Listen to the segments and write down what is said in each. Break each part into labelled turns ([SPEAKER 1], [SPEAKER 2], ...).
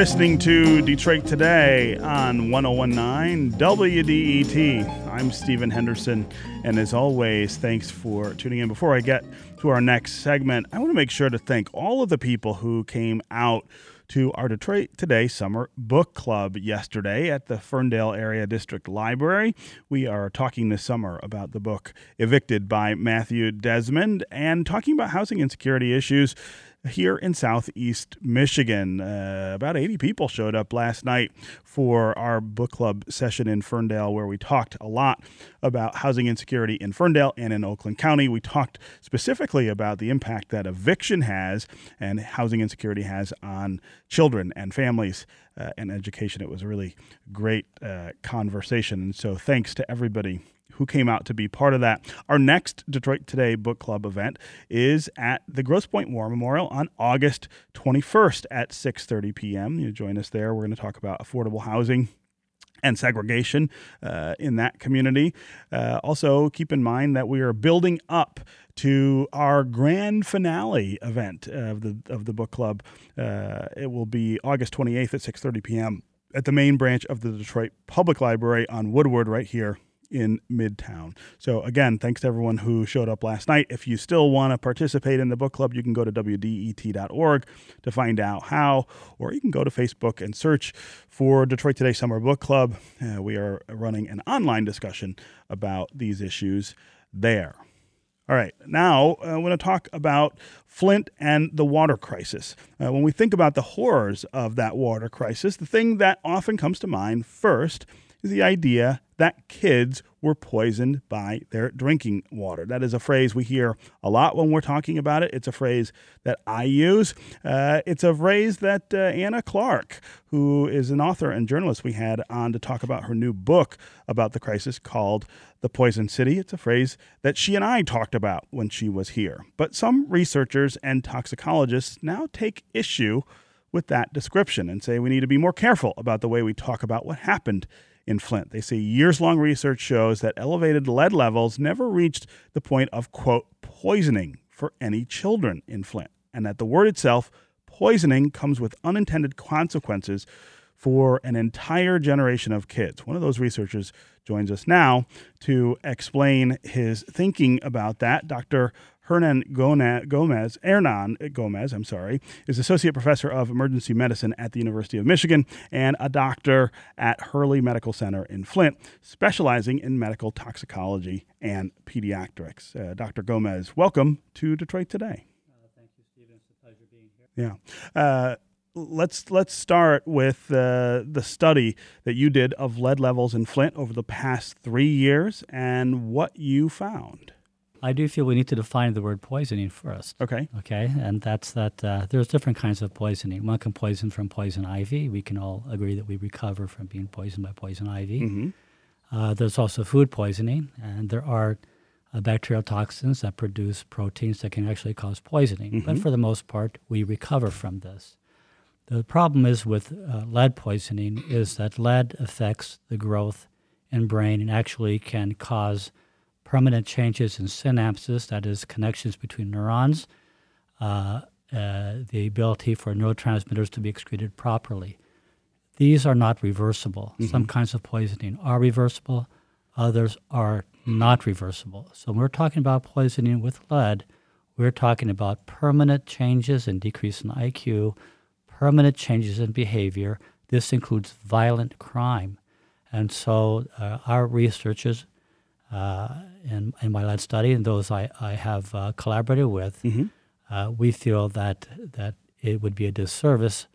[SPEAKER 1] listening to Detroit Today on 1019 WDET. I'm Stephen Henderson, and as always, thanks for tuning in. Before I get to our next segment, I want to make sure to thank all of the people who came out to our Detroit Today Summer Book Club yesterday at the Ferndale Area District Library. We are talking this summer about the book Evicted by Matthew Desmond and talking about housing insecurity issues here in southeast Michigan. Uh, about 80 people showed up last night for our book club session in Ferndale, where we talked a lot about housing insecurity in Ferndale and in Oakland County. We talked specifically about the impact that eviction has and housing insecurity has on children and families uh, and education. It was a really great uh, conversation. And so, thanks to everybody who came out to be part of that. Our next Detroit Today Book Club event is at the Grosse Pointe War Memorial on August 21st at 6:30 p.m. You join us there. We're going to talk about affordable housing and segregation uh, in that community. Uh, also, keep in mind that we are building up to our grand finale event of the of the book club. Uh, it will be August 28th at 6:30 p.m. at the main branch of the Detroit Public Library on Woodward, right here in Midtown. So, again, thanks to everyone who showed up last night. If you still want to participate in the book club, you can go to WDET.org to find out how, or you can go to Facebook and search for Detroit Today Summer Book Club. Uh, we are running an online discussion about these issues there. All right, now I want to talk about Flint and the water crisis. Uh, when we think about the horrors of that water crisis, the thing that often comes to mind first is the idea that kids were poisoned by their drinking water. That is a phrase we hear a lot when we're talking about it. It's a phrase that I use. Uh, it's a phrase that uh, Anna Clark, who is an author and journalist we had on to talk about her new book about the crisis called The Poisoned City, it's a phrase that she and I talked about when she was here. But some researchers and toxicologists now take issue with that description and say we need to be more careful about the way we talk about what happened in Flint. They say years long research shows that elevated lead levels never reached the point of, quote, poisoning for any children in Flint, and that the word itself, poisoning, comes with unintended consequences for an entire generation of kids. One of those researchers joins us now to explain his thinking about that. Dr. Hernan Gomez, Hernan Gomez, I'm sorry, is associate professor of emergency medicine at the University of Michigan and a doctor at Hurley Medical Center in Flint, specializing in medical toxicology and pediatrics. Uh, Dr. Gomez, welcome to Detroit Today.
[SPEAKER 2] Uh, thank you, Stephen. It's a pleasure being here. Yeah. Uh,
[SPEAKER 1] let's let's start with uh, the study that you did of lead levels in Flint over the past three years and what you found.
[SPEAKER 2] I do feel we need to define the word poisoning first.
[SPEAKER 1] Okay.
[SPEAKER 2] Okay, and that's that uh, there's different kinds of poisoning. One can poison from poison ivy. We can all agree that we recover from being poisoned by poison ivy. Mm-hmm. Uh, there's also food poisoning, and there are uh, bacterial toxins that produce proteins that can actually cause poisoning. Mm-hmm. But for the most part, we recover from this. The problem is with uh, lead poisoning is that lead affects the growth in brain and actually can cause permanent changes in synapses, that is, connections between neurons, uh, uh, the ability for neurotransmitters to be excreted properly. These are not reversible. Mm-hmm. Some kinds of poisoning are reversible, others are not reversible. So when we're talking about poisoning with lead, we're talking about permanent changes and decrease in IQ, permanent changes in behavior. This includes violent crime. And so uh, our researchers in, in my lead study and those I, I have uh, collaborated with, mm-hmm. uh, we feel that, that it would be a disservice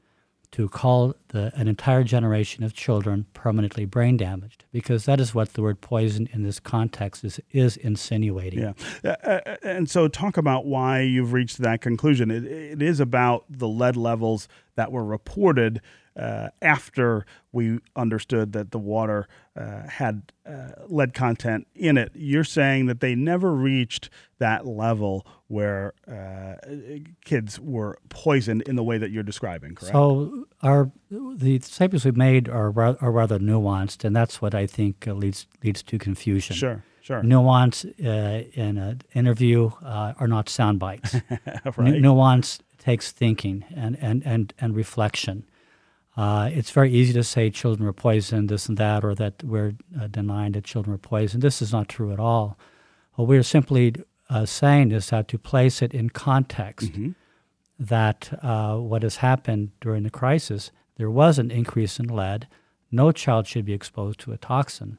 [SPEAKER 2] to call the, an entire generation of children permanently brain damaged because that is what the word poison in this context is, is insinuating.
[SPEAKER 1] Yeah. Uh, uh and so, talk about why you've reached that conclusion. It, it is about the lead levels that were reported uh, after we understood that the water uh, had uh, lead content in it. You're saying that they never reached that level where uh, kids were poisoned in the way that you're describing, correct?
[SPEAKER 2] So our the statements we've made are, are rather nuanced, and that's what I think uh, leads leads to confusion.
[SPEAKER 1] Sure. Sure.
[SPEAKER 2] Nuance uh, in an interview are not sound bites.
[SPEAKER 1] right.
[SPEAKER 2] nuance takes thinking and, and, and, and reflection. Uh, it's very easy to say children were poisoned, this and that, or that we're uh, denying that children were poisoned. This is not true at all. What we're simply uh, saying is that to place it in context,
[SPEAKER 1] Mm-hmm.
[SPEAKER 2] that uh, what has happened during the crisis, there was an increase in lead. No child should be exposed to a toxin.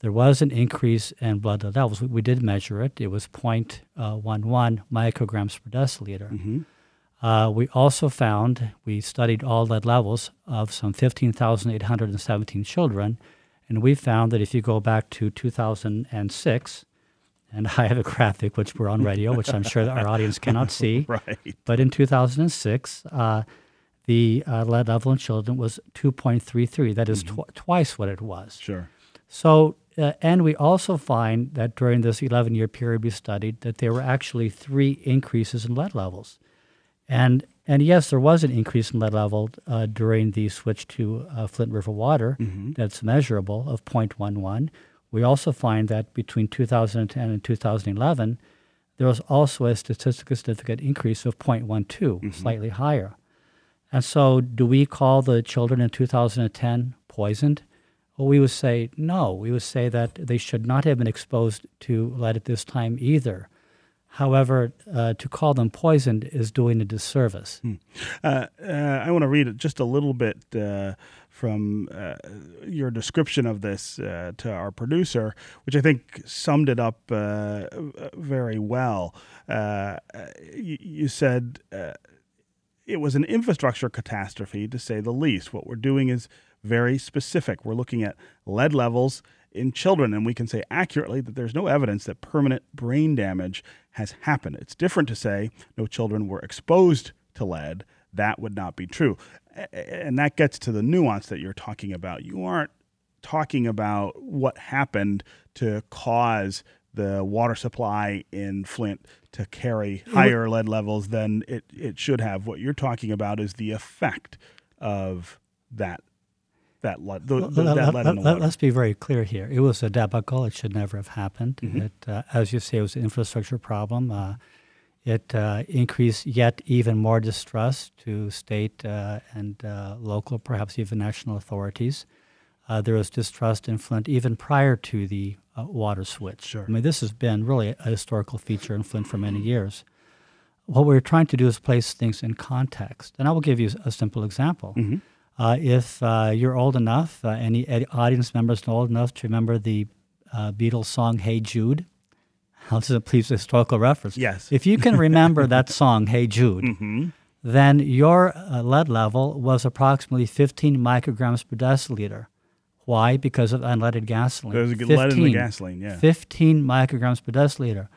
[SPEAKER 2] There was an increase in blood lead levels. We, we did measure it. It was 0.11 micrograms per deciliter.
[SPEAKER 1] Mm-hmm.
[SPEAKER 2] Uh, we also found, we studied all lead levels of some 15,817 children, and we found that if you go back to 2006, and I have a graphic which we're on radio, which I'm sure that our audience cannot see,
[SPEAKER 1] Right.
[SPEAKER 2] but in 2006, uh, the uh, lead level in children was 2.33. That is tw- twice what it was.
[SPEAKER 1] Sure.
[SPEAKER 2] So, uh, and we also find that during this 11 year period we studied that there were actually three increases in lead levels. And, and yes, there was an increase in lead level uh, during the switch to uh, Flint River water that's measurable of 0.11. We also find that between 2010 and 2011, there was also a statistically significant increase of 0.12, slightly higher. And so, do we call the children in 2010 poisoned? Well, we would say no. We would say that they should not have been exposed to lead at this time either. However, uh, to call them poisoned is doing a disservice.
[SPEAKER 1] Uh, uh, I want to read just a little bit uh, from uh, your description of this uh, to our producer, which I think summed it up very well. You, you said it was an infrastructure catastrophe, to say the least. What we're doing is very specific. We're looking at lead levels in children, and we can say accurately that there's no evidence that permanent brain damage has happened. It's different to say no children were exposed to lead. That would not be true. And that gets to the nuance that you're talking about. You aren't talking about what happened to cause the water supply in Flint to carry higher lead levels than it, it should have. What you're talking about is the effect of that that lead, the, the,
[SPEAKER 2] Let-
[SPEAKER 1] that
[SPEAKER 2] let-
[SPEAKER 1] lead in the
[SPEAKER 2] let-
[SPEAKER 1] water.
[SPEAKER 2] Let's be very clear here. It was a debacle. It should never have happened.
[SPEAKER 1] Mm-hmm.
[SPEAKER 2] It, uh, as you say, it was an infrastructure problem. Uh, it uh, increased yet even more distrust to state uh, and uh, local, perhaps even national authorities. Uh, there was distrust in Flint even prior to the uh, water switch.
[SPEAKER 1] Sure.
[SPEAKER 2] I mean, this has been really a historical feature in Flint for many years. What we're trying to do is place things in context. And I will give you a simple example. Uh, if uh, you're old enough, uh, any ed- audience members old enough to remember the uh, Beatles song "Hey Jude," is a please historical reference.
[SPEAKER 1] Yes.
[SPEAKER 2] If you can remember that song "Hey Jude," then your uh, lead level was approximately 15 micrograms per deciliter. Why? Because of unleaded gasoline.
[SPEAKER 1] There's lead in the
[SPEAKER 2] 15.
[SPEAKER 1] gasoline, yeah.
[SPEAKER 2] 15 micrograms per deciliter.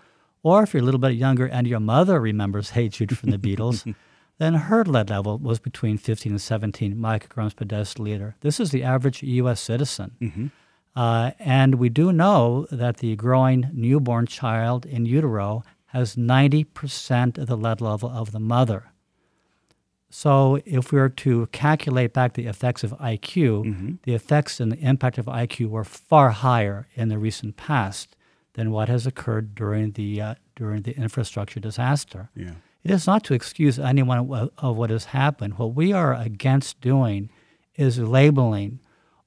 [SPEAKER 2] Or if you're a little bit younger and your mother remembers Hey Jude from the Beatles, then her lead level was between 15 and 17 micrograms per deciliter. This is the average U.S. citizen. Uh, and we do know that the growing newborn child in utero has 90% of the lead level of the mother. So, if we were to calculate back the effects of IQ, the effects and the impact of IQ were far higher in the recent past than what has occurred during the uh, during the infrastructure disaster.
[SPEAKER 1] Yeah.
[SPEAKER 2] It is not to excuse anyone of- of what has happened. What we are against doing is labeling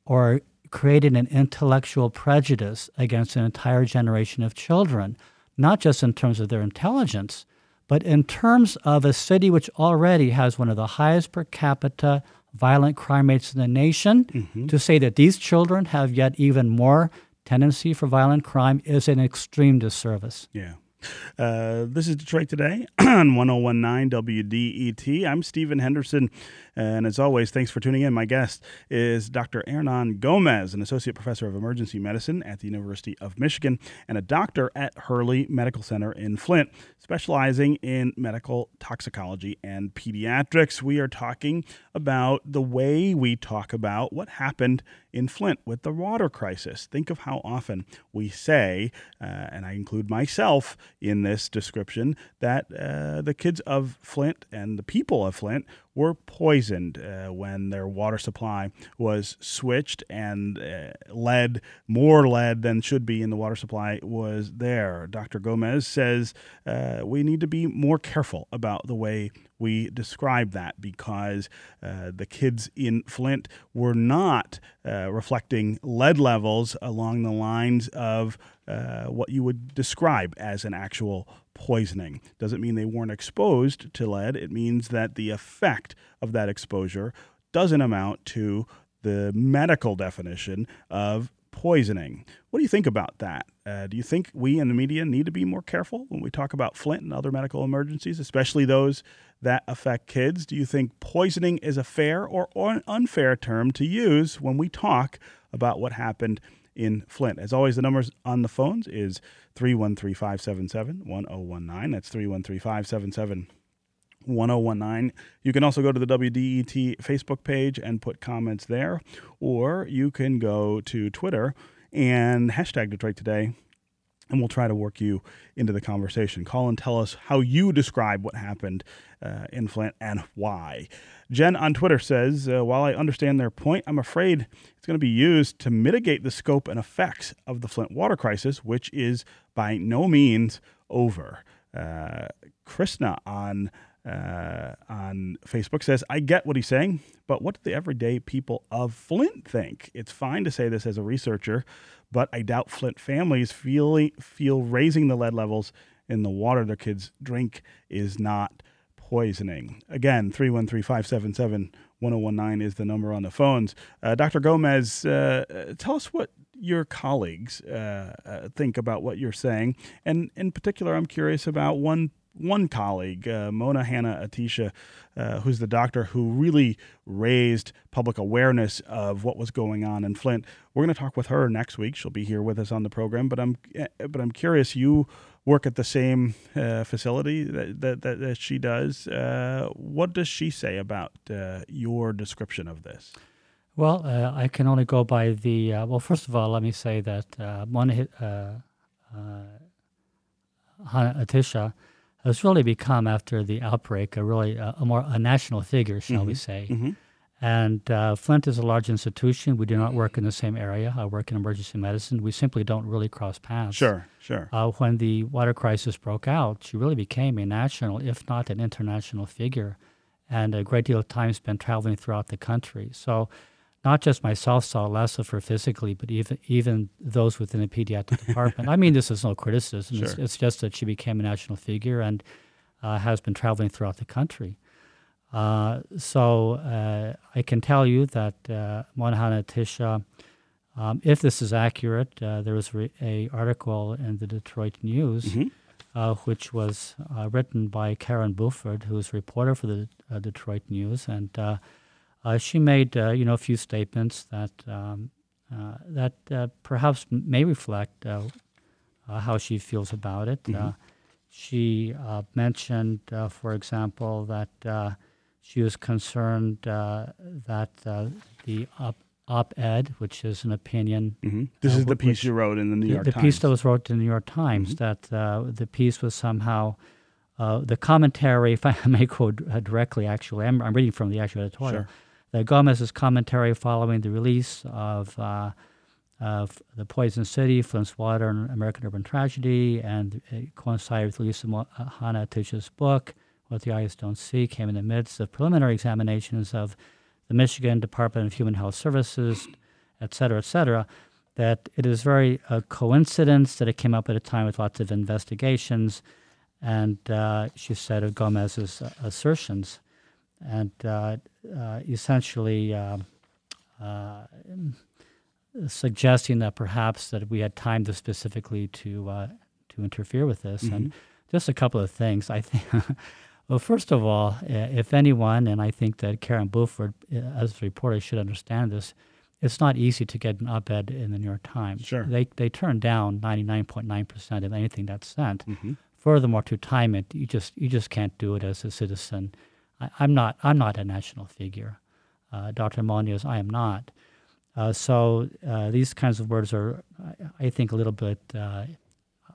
[SPEAKER 2] or creating an intellectual prejudice against an entire generation of children, not just in terms of their intelligence, but in terms of a city which already has one of the highest per capita violent crime rates in the nation. Mm-hmm. To say that these children have yet even more tendency for violent crime is an extreme disservice.
[SPEAKER 1] Yeah. Uh, this is Detroit Today on 1019 WDET. I'm Stephen Henderson. And as always, thanks for tuning in. My guest is Dr. Hernan Gomez, an associate professor of emergency medicine at the University of Michigan and a doctor at Hurley Medical Center in Flint, specializing in medical toxicology and pediatrics. We are talking about the way we talk about what happened in Flint with the water crisis. Think of how often we say, uh, and I include myself in this description, that uh, the kids of Flint and the people of Flint were poisoned uh, when their water supply was switched and uh, lead, more lead than should be in the water supply, was there. Dr. Gomez says uh, we need to be more careful about the way we describe that because uh, the kids in Flint were not uh, reflecting lead levels along the lines of uh, what you would describe as an actual poisoning. Doesn't mean they weren't exposed to lead, it means that the effect of that exposure doesn't amount to the medical definition of poisoning. What do you think about that? Uh, do you think we in the media need to be more careful when we talk about Flint and other medical emergencies, especially those that affect kids? Do you think poisoning is a fair or, unfair term to use when we talk about what happened in Flint? As always, the numbers on the phones is 313 577 1019. That's 313 577 1019. You can also go to the WDET Facebook page and put comments there, or you can go to Twitter and hashtag Detroit Today, and we'll try to work you into the conversation. Call and tell us how you describe what happened uh, in Flint and why. Jen on Twitter says, uh, While I understand their point, I'm afraid it's going to be used to mitigate the scope and effects of the Flint water crisis, which is by no means over. Uh, Krishna on uh, on Facebook says, I get what he's saying, but what do the everyday people of Flint think? It's fine to say this as a researcher, but I doubt Flint families feel, feel raising the lead levels in the water their kids drink is not poisoning. Again, 313 577 1019 is the number on the phones. Uh, Dr. Gomez, uh, tell us what your colleagues uh, uh, think about what you're saying. And in particular, I'm curious about one one colleague, uh, Mona Hanna Attisha, uh, who's the doctor who really raised public awareness of what was going on in Flint. We're going to talk with her next week. She'll be here with us on the program. But I'm eh, but I'm curious. You work at the same uh, facility that, that, that, that, she does. Uh, what does she say about uh, your description of this?
[SPEAKER 2] Well, uh, I can only go by the. well, first of all, let me say that Mona Hanna Attisha has really become after the outbreak a really a, a more a national figure, shall mm-hmm. we say? Mm-hmm. And uh, Flint is a large institution. We do not work in the same area. I work in emergency medicine. We simply don't really cross paths.
[SPEAKER 1] Sure, sure.
[SPEAKER 2] Uh, when the water crisis broke out, she really became a national, if not an international figure, and a great deal of time spent traveling throughout the country. So not just myself saw less of her physically, but even even those within the pediatric department. I mean, this is no criticism. Sure. It's, it's, just that she became a national figure and uh, has been traveling throughout the country. Uh, so uh, I can tell you that uh, Mona Hanna Attisha, um, if this is accurate, uh, there was re- a article in the Detroit News, mm-hmm. Uh, which was uh, written by Karen Bouffard, who is a reporter for the Detroit News, and uh, she made uh, you know a few statements that um, uh, that perhaps may reflect how she feels about it. Mm-hmm. she mentioned, for example, that she was concerned that the op- op-ed, which is an opinion.
[SPEAKER 1] Mm-hmm. This uh, is the piece you wrote in the New York
[SPEAKER 2] the
[SPEAKER 1] Times.
[SPEAKER 2] The piece that was wrote in the New York Times. Mm-hmm. That uh, the piece was somehow uh, the commentary. If I may quote directly, actually, I'm, I'm reading from the actual editorial. Sure the Gomez's commentary following the release of, uh, of The Poisoned City, Flint's Water, and American Urban Tragedy, and it coincided with the release of Hanna Attisha's book, What the Eyes Don't See, came in the midst of preliminary examinations of the Michigan Department of Human Health Services, et cetera, et cetera, that it is very a coincidence that it came up at a time with lots of investigations. And uh, she said of Gomez's uh, assertions and uh, uh, essentially uh, suggesting that perhaps that we had time to specifically to to interfere with this. Mm-hmm. And just a couple of things. I think. Well, first of all, if anyone, and I think that Karen Bouffard, as a reporter, should understand this, it's not easy to get an op-ed in the New York Times.
[SPEAKER 1] Sure.
[SPEAKER 2] They they turn down 99.9% of anything that's sent. Mm-hmm. Furthermore, to time it, you just you just can't do it as a citizen I, am not. I'm not a national figure. Uh, Dr. Monius, I am not. Uh, so uh, these kinds of words are, I, I, think, a little bit uh,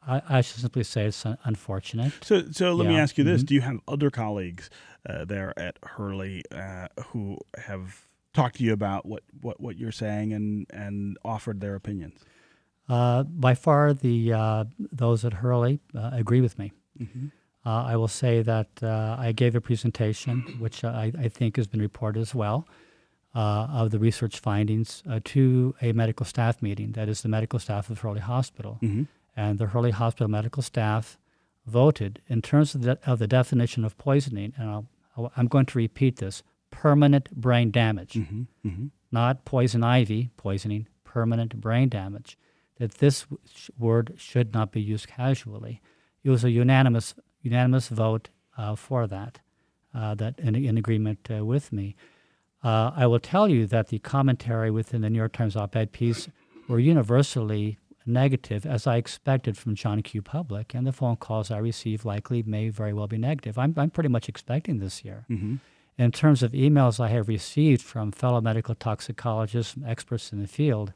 [SPEAKER 2] I, I should simply say it's unfortunate.
[SPEAKER 1] So, so let
[SPEAKER 2] Yeah.
[SPEAKER 1] me ask you this:
[SPEAKER 2] Mhm.
[SPEAKER 1] Do you have other colleagues uh, there at Hurley uh, who have talked to you about what, what, what you're saying and, and offered their opinions?
[SPEAKER 2] Uh, by far, the uh, those at Hurley uh, agree with me.
[SPEAKER 1] Mm-hmm.
[SPEAKER 2] Uh, I will say that uh, I gave a presentation, which I, I think has been reported as well, uh, of the research findings uh, to a medical staff meeting. That is the medical staff of Hurley Hospital.
[SPEAKER 1] Mm-hmm.
[SPEAKER 2] And the Hurley Hospital medical staff voted in terms of the, of the definition of poisoning, and I'll, I'll- I'm going to repeat this permanent brain damage
[SPEAKER 1] Mm-hmm. Mm-hmm.
[SPEAKER 2] not poison ivy, poisoning, permanent brain damage, that this word should not be used casually. It was a unanimous unanimous vote uh, for that, uh, that in, in agreement uh, with me. Uh, I will tell you that the commentary within the New York Times op-ed piece were universally negative, as I expected from John Q. Public, and the phone calls I received likely may very well be negative. I'm, I'm pretty much expecting this year.
[SPEAKER 1] Mm-hmm.
[SPEAKER 2] In terms of emails I have received from fellow medical toxicologists, and experts in the field,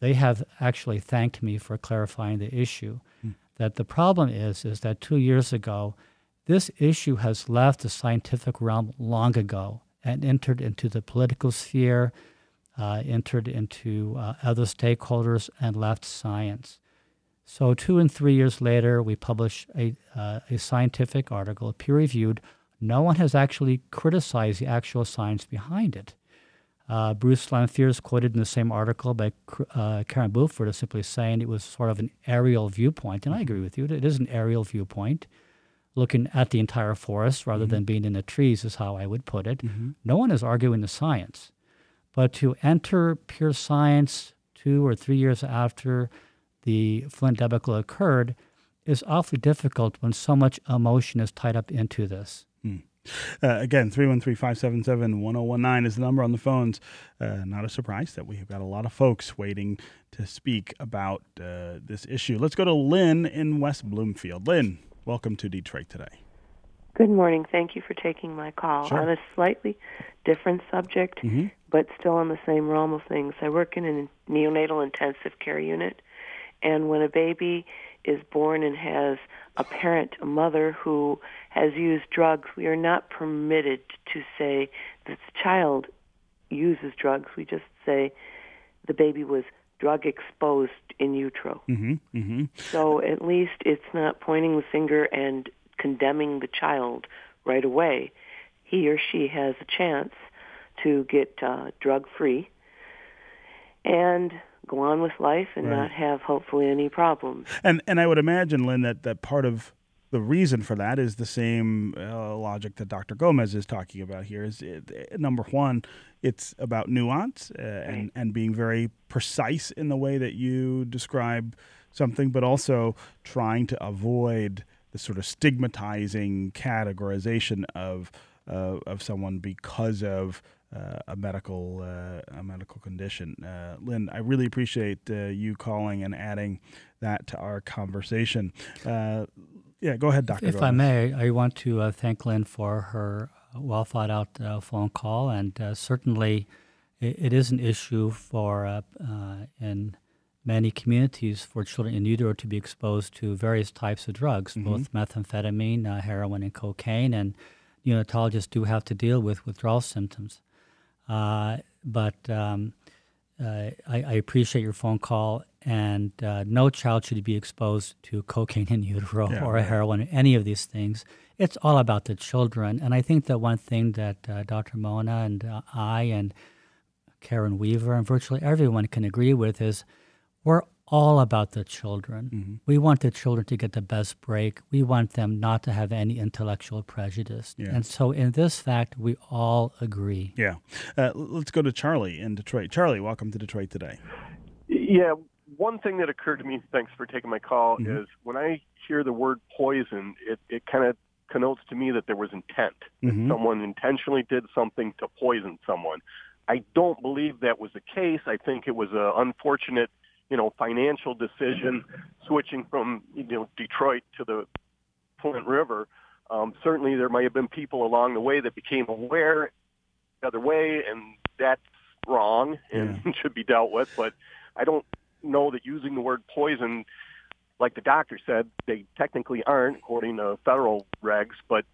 [SPEAKER 2] they have actually thanked me for clarifying the issue. That the problem is, is that two years ago, this issue has left the scientific realm long ago and entered into the political sphere, uh, entered into uh, other stakeholders, and left science. So two and three years later, we publish a, uh, a scientific article, peer reviewed. No one has actually criticized the actual science behind it. Uh, Bruce Lanphear is quoted in the same article by uh, Karen Bouffard as simply saying it was sort of an aerial viewpoint, and I agree with you. It is an aerial viewpoint, looking at the entire forest rather than being in the trees is how I would put it. No one is arguing the science, but to enter pure science two or three years after the Flint debacle occurred is awfully difficult when so much emotion is tied up into this.
[SPEAKER 1] Uh, again, 313 577 1019 is the number on the phones. Uh, not a surprise that we have got a lot of folks waiting to speak about uh, this issue. Let's go to Lynn in West Bloomfield. Lynn, welcome to Detroit today.
[SPEAKER 3] Good morning. Thank you for taking my call
[SPEAKER 1] Sure.
[SPEAKER 3] on a slightly different subject,
[SPEAKER 1] Mm-hmm.
[SPEAKER 3] but still in the same realm of things. I work in a neonatal intensive care unit, and when a baby is born and has a parent, a mother who has used drugs, we are not permitted to say that the child uses drugs. We just say the baby was drug exposed in utero.
[SPEAKER 1] Mm-hmm. Mm-hmm.
[SPEAKER 3] So at least it's not pointing the finger and condemning the child right away. He or she has a chance to get uh, drug free and go on with life and
[SPEAKER 1] Right.
[SPEAKER 3] not have hopefully any problems.
[SPEAKER 1] And and I would imagine, Lynn, that, that part of the reason for that is the same uh, logic that Dr. Gomez is talking about here. Is it, uh, number one, it's about nuance uh, and and being very precise in the way that you describe something, but also trying to avoid the sort of stigmatizing categorization of uh, of someone because of uh, a medical uh, a medical condition. Uh, Lynn, I really appreciate uh, you calling and adding that to our conversation. Uh, yeah, go ahead, Doctor.
[SPEAKER 2] If I may, I want to uh, thank Lynn for her well thought out uh, phone call, and uh, certainly it, it is an issue for uh, uh, in many communities for children in utero to be exposed to various types of drugs, both methamphetamine, uh, heroin, and cocaine, and neonatologists do have to deal with withdrawal symptoms. Uh, but um, uh, I, I appreciate your phone call, and uh, no child should be exposed to cocaine in utero
[SPEAKER 1] Yeah,
[SPEAKER 2] or
[SPEAKER 1] right.
[SPEAKER 2] heroin, or any of these things. It's all about the children. And I think that one thing that uh, Dr. Mona and uh, I and Karen Weaver and virtually everyone can agree with is we're all about the children.
[SPEAKER 1] Mm-hmm.
[SPEAKER 2] We want the children to get the best break. We want them not to have any intellectual prejudice.
[SPEAKER 1] Yeah.
[SPEAKER 2] And so, in this fact, we all agree.
[SPEAKER 1] Yeah, uh, let's go to Charlie in Detroit. Charlie, welcome to Detroit today.
[SPEAKER 4] Yeah, one thing that occurred to me, thanks for taking my call,
[SPEAKER 1] Mhm.
[SPEAKER 4] is when I hear the word poison, it, it kind of connotes to me that there was intent.
[SPEAKER 1] Mhm.
[SPEAKER 4] Someone intentionally did something to poison someone. I don't believe that was the case. I think it was an unfortunate, you know, financial decision switching from, you know, Detroit to the Flint River. Um, certainly there might have been people along the way that became aware the other way, and that's wrong and should be dealt with. But I don't know that using the word poison like the doctor said, they technically aren't according to federal regs, but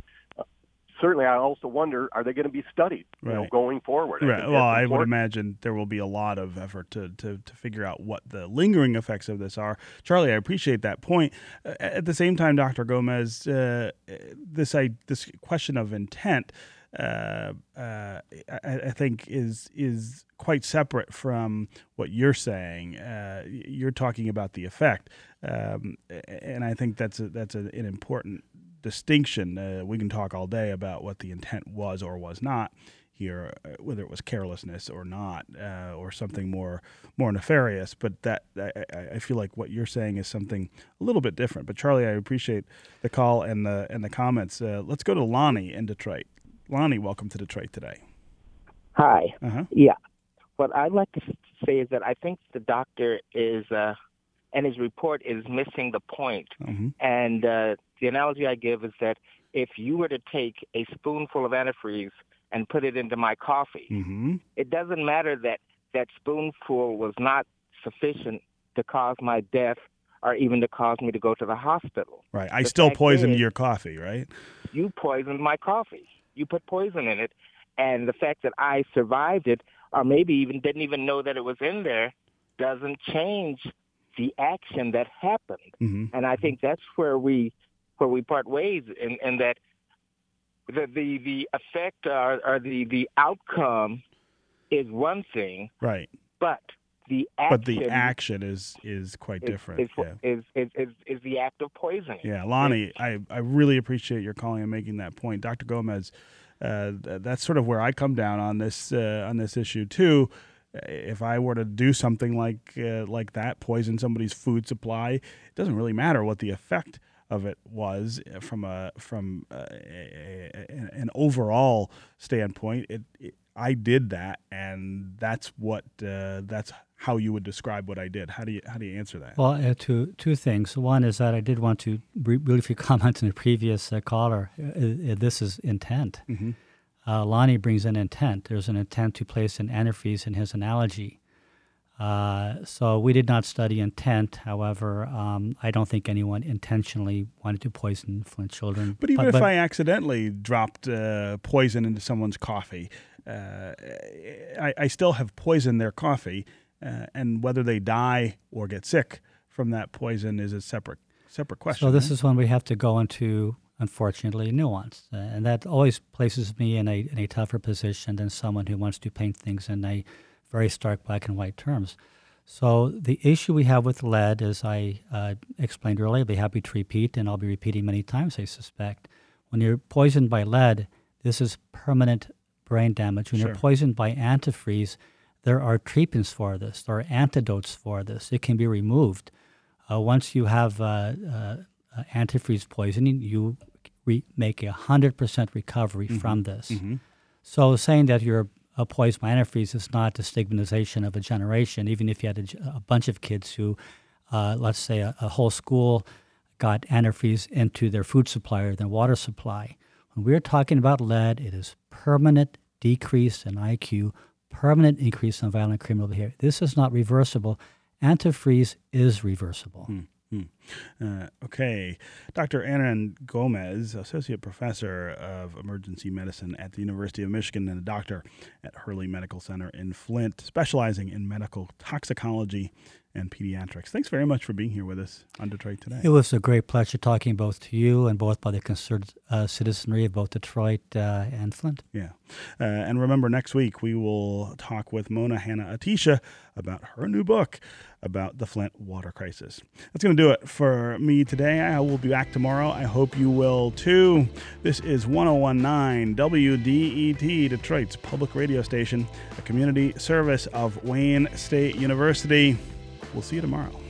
[SPEAKER 4] certainly I also wonder, are they going to be studied, you know, going forward? I
[SPEAKER 1] Right. Well, I would imagine there will be a lot of effort to, to, to figure out what the lingering effects of this are. Charlie, I appreciate that point. At the same time, Dr. Gomez, uh, this I, this question of intent, uh, uh, I, I think is is quite separate from what you're saying. Uh, you're talking about the effect, um, and I think that's a, that's a, an important distinction. Uh, we can talk all day about what the intent was or was not here, uh, whether it was carelessness or not, uh, or something more more nefarious. But that I, I- feel like what you're saying is something a little bit different. But Charlie, I appreciate the call and the and the comments. Uh, let's go to Lonnie in Detroit. Lonnie, welcome to Detroit today.
[SPEAKER 5] Hi.
[SPEAKER 1] Uh huh.
[SPEAKER 5] Yeah. What I'd like to say is that I think the doctor is, uh, and his report is missing the point.
[SPEAKER 1] hmm
[SPEAKER 5] And uh, the analogy I give is that if you were to take a spoonful of antifreeze and put it into my coffee,
[SPEAKER 1] hmm
[SPEAKER 5] it doesn't matter that that spoonful was not sufficient to cause my death or even to cause me to go to the hospital.
[SPEAKER 1] Right. I
[SPEAKER 5] The
[SPEAKER 1] still poisoned
[SPEAKER 5] is-
[SPEAKER 1] your coffee, right?
[SPEAKER 5] You poisoned my coffee. You put poison in it. And the fact that I survived it, or maybe even didn't even know that it was in there, doesn't change the action that happened.
[SPEAKER 1] hmm
[SPEAKER 5] And I think that's where we where we part ways and, in that the the, the effect or, or the, the outcome is one thing,
[SPEAKER 1] Right.
[SPEAKER 5] but the action
[SPEAKER 1] But the action is is quite
[SPEAKER 5] is,
[SPEAKER 1] different.
[SPEAKER 5] is,
[SPEAKER 1] yeah.
[SPEAKER 5] is, is, is, is the act of poisoning.
[SPEAKER 1] Yeah, Lonnie, I, I really appreciate your calling and making that point, Dr. Gomez. Uh, that's sort of where I come down on this uh, on this issue too. If I were to do something like uh, like that, poison somebody's food supply, it doesn't really matter what the effect of it was uh, from a from uh, a, a, a- an overall standpoint. It, it I did that, and that's what uh, that's how you would describe what I did. How do you how do you answer that?
[SPEAKER 2] Well, uh, two two things. One is that I did want to briefly comment on the previous uh, caller. This is intent.
[SPEAKER 1] Mhm.
[SPEAKER 2] Uh, Lonnie brings an intent. There's an intent to place an antifreeze in his analogy. Uh, so we did not study intent. However, um, I don't think anyone intentionally wanted to poison Flint children.
[SPEAKER 1] But even if I accidentally dropped uh, poison into someone's coffee, uh, I, I still have poisoned their coffee, uh, and whether they die or get sick from that poison is a separate separate question.
[SPEAKER 2] So this
[SPEAKER 1] right?
[SPEAKER 2] is when we have to go into, unfortunately, nuance, uh, and that always places me in a in a tougher position than someone who wants to paint things in a very stark black and white terms. So the issue we have with lead, as I uh, explained earlier, I'll be happy to repeat, and I'll be repeating many times. I suspect when you're poisoned by lead, this is permanent brain damage. When
[SPEAKER 1] Sure.
[SPEAKER 2] you're poisoned by antifreeze, there are treatments for this. There are antidotes for this. It can be removed. Uh, once you have uh, uh, antifreeze poisoning, you re- make a hundred percent recovery from this. So saying that you're uh, poisoned by antifreeze is not the stigmatization of a generation. Even if you had a bunch of kids who, uh, let's say, a, a whole school got antifreeze into their food supply or their water supply. When we're talking about lead, it is permanent decrease in IQ, permanent increase in violent criminal behavior. This is not reversible. Antifreeze is reversible.
[SPEAKER 1] Uh, okay. Dr. Hernan Gomez, Associate Professor of Emergency Medicine at the University of Michigan and a doctor at Hurley Medical Center in Flint, specializing in medical toxicology and pediatrics. Thanks very much for being here with us on Detroit Today.
[SPEAKER 2] It was a great pleasure talking both to you and both by the concerned uh, citizenry of both Detroit uh, and Flint.
[SPEAKER 1] Yeah. Uh, and remember, next week we will talk with Mona Hanna Attisha about her new book about the Flint water crisis. That's going to do it for me today. I will be back tomorrow. I hope you will too. This is 1019 WDET, Detroit's public radio station, a community service of Wayne State University. We'll see you tomorrow.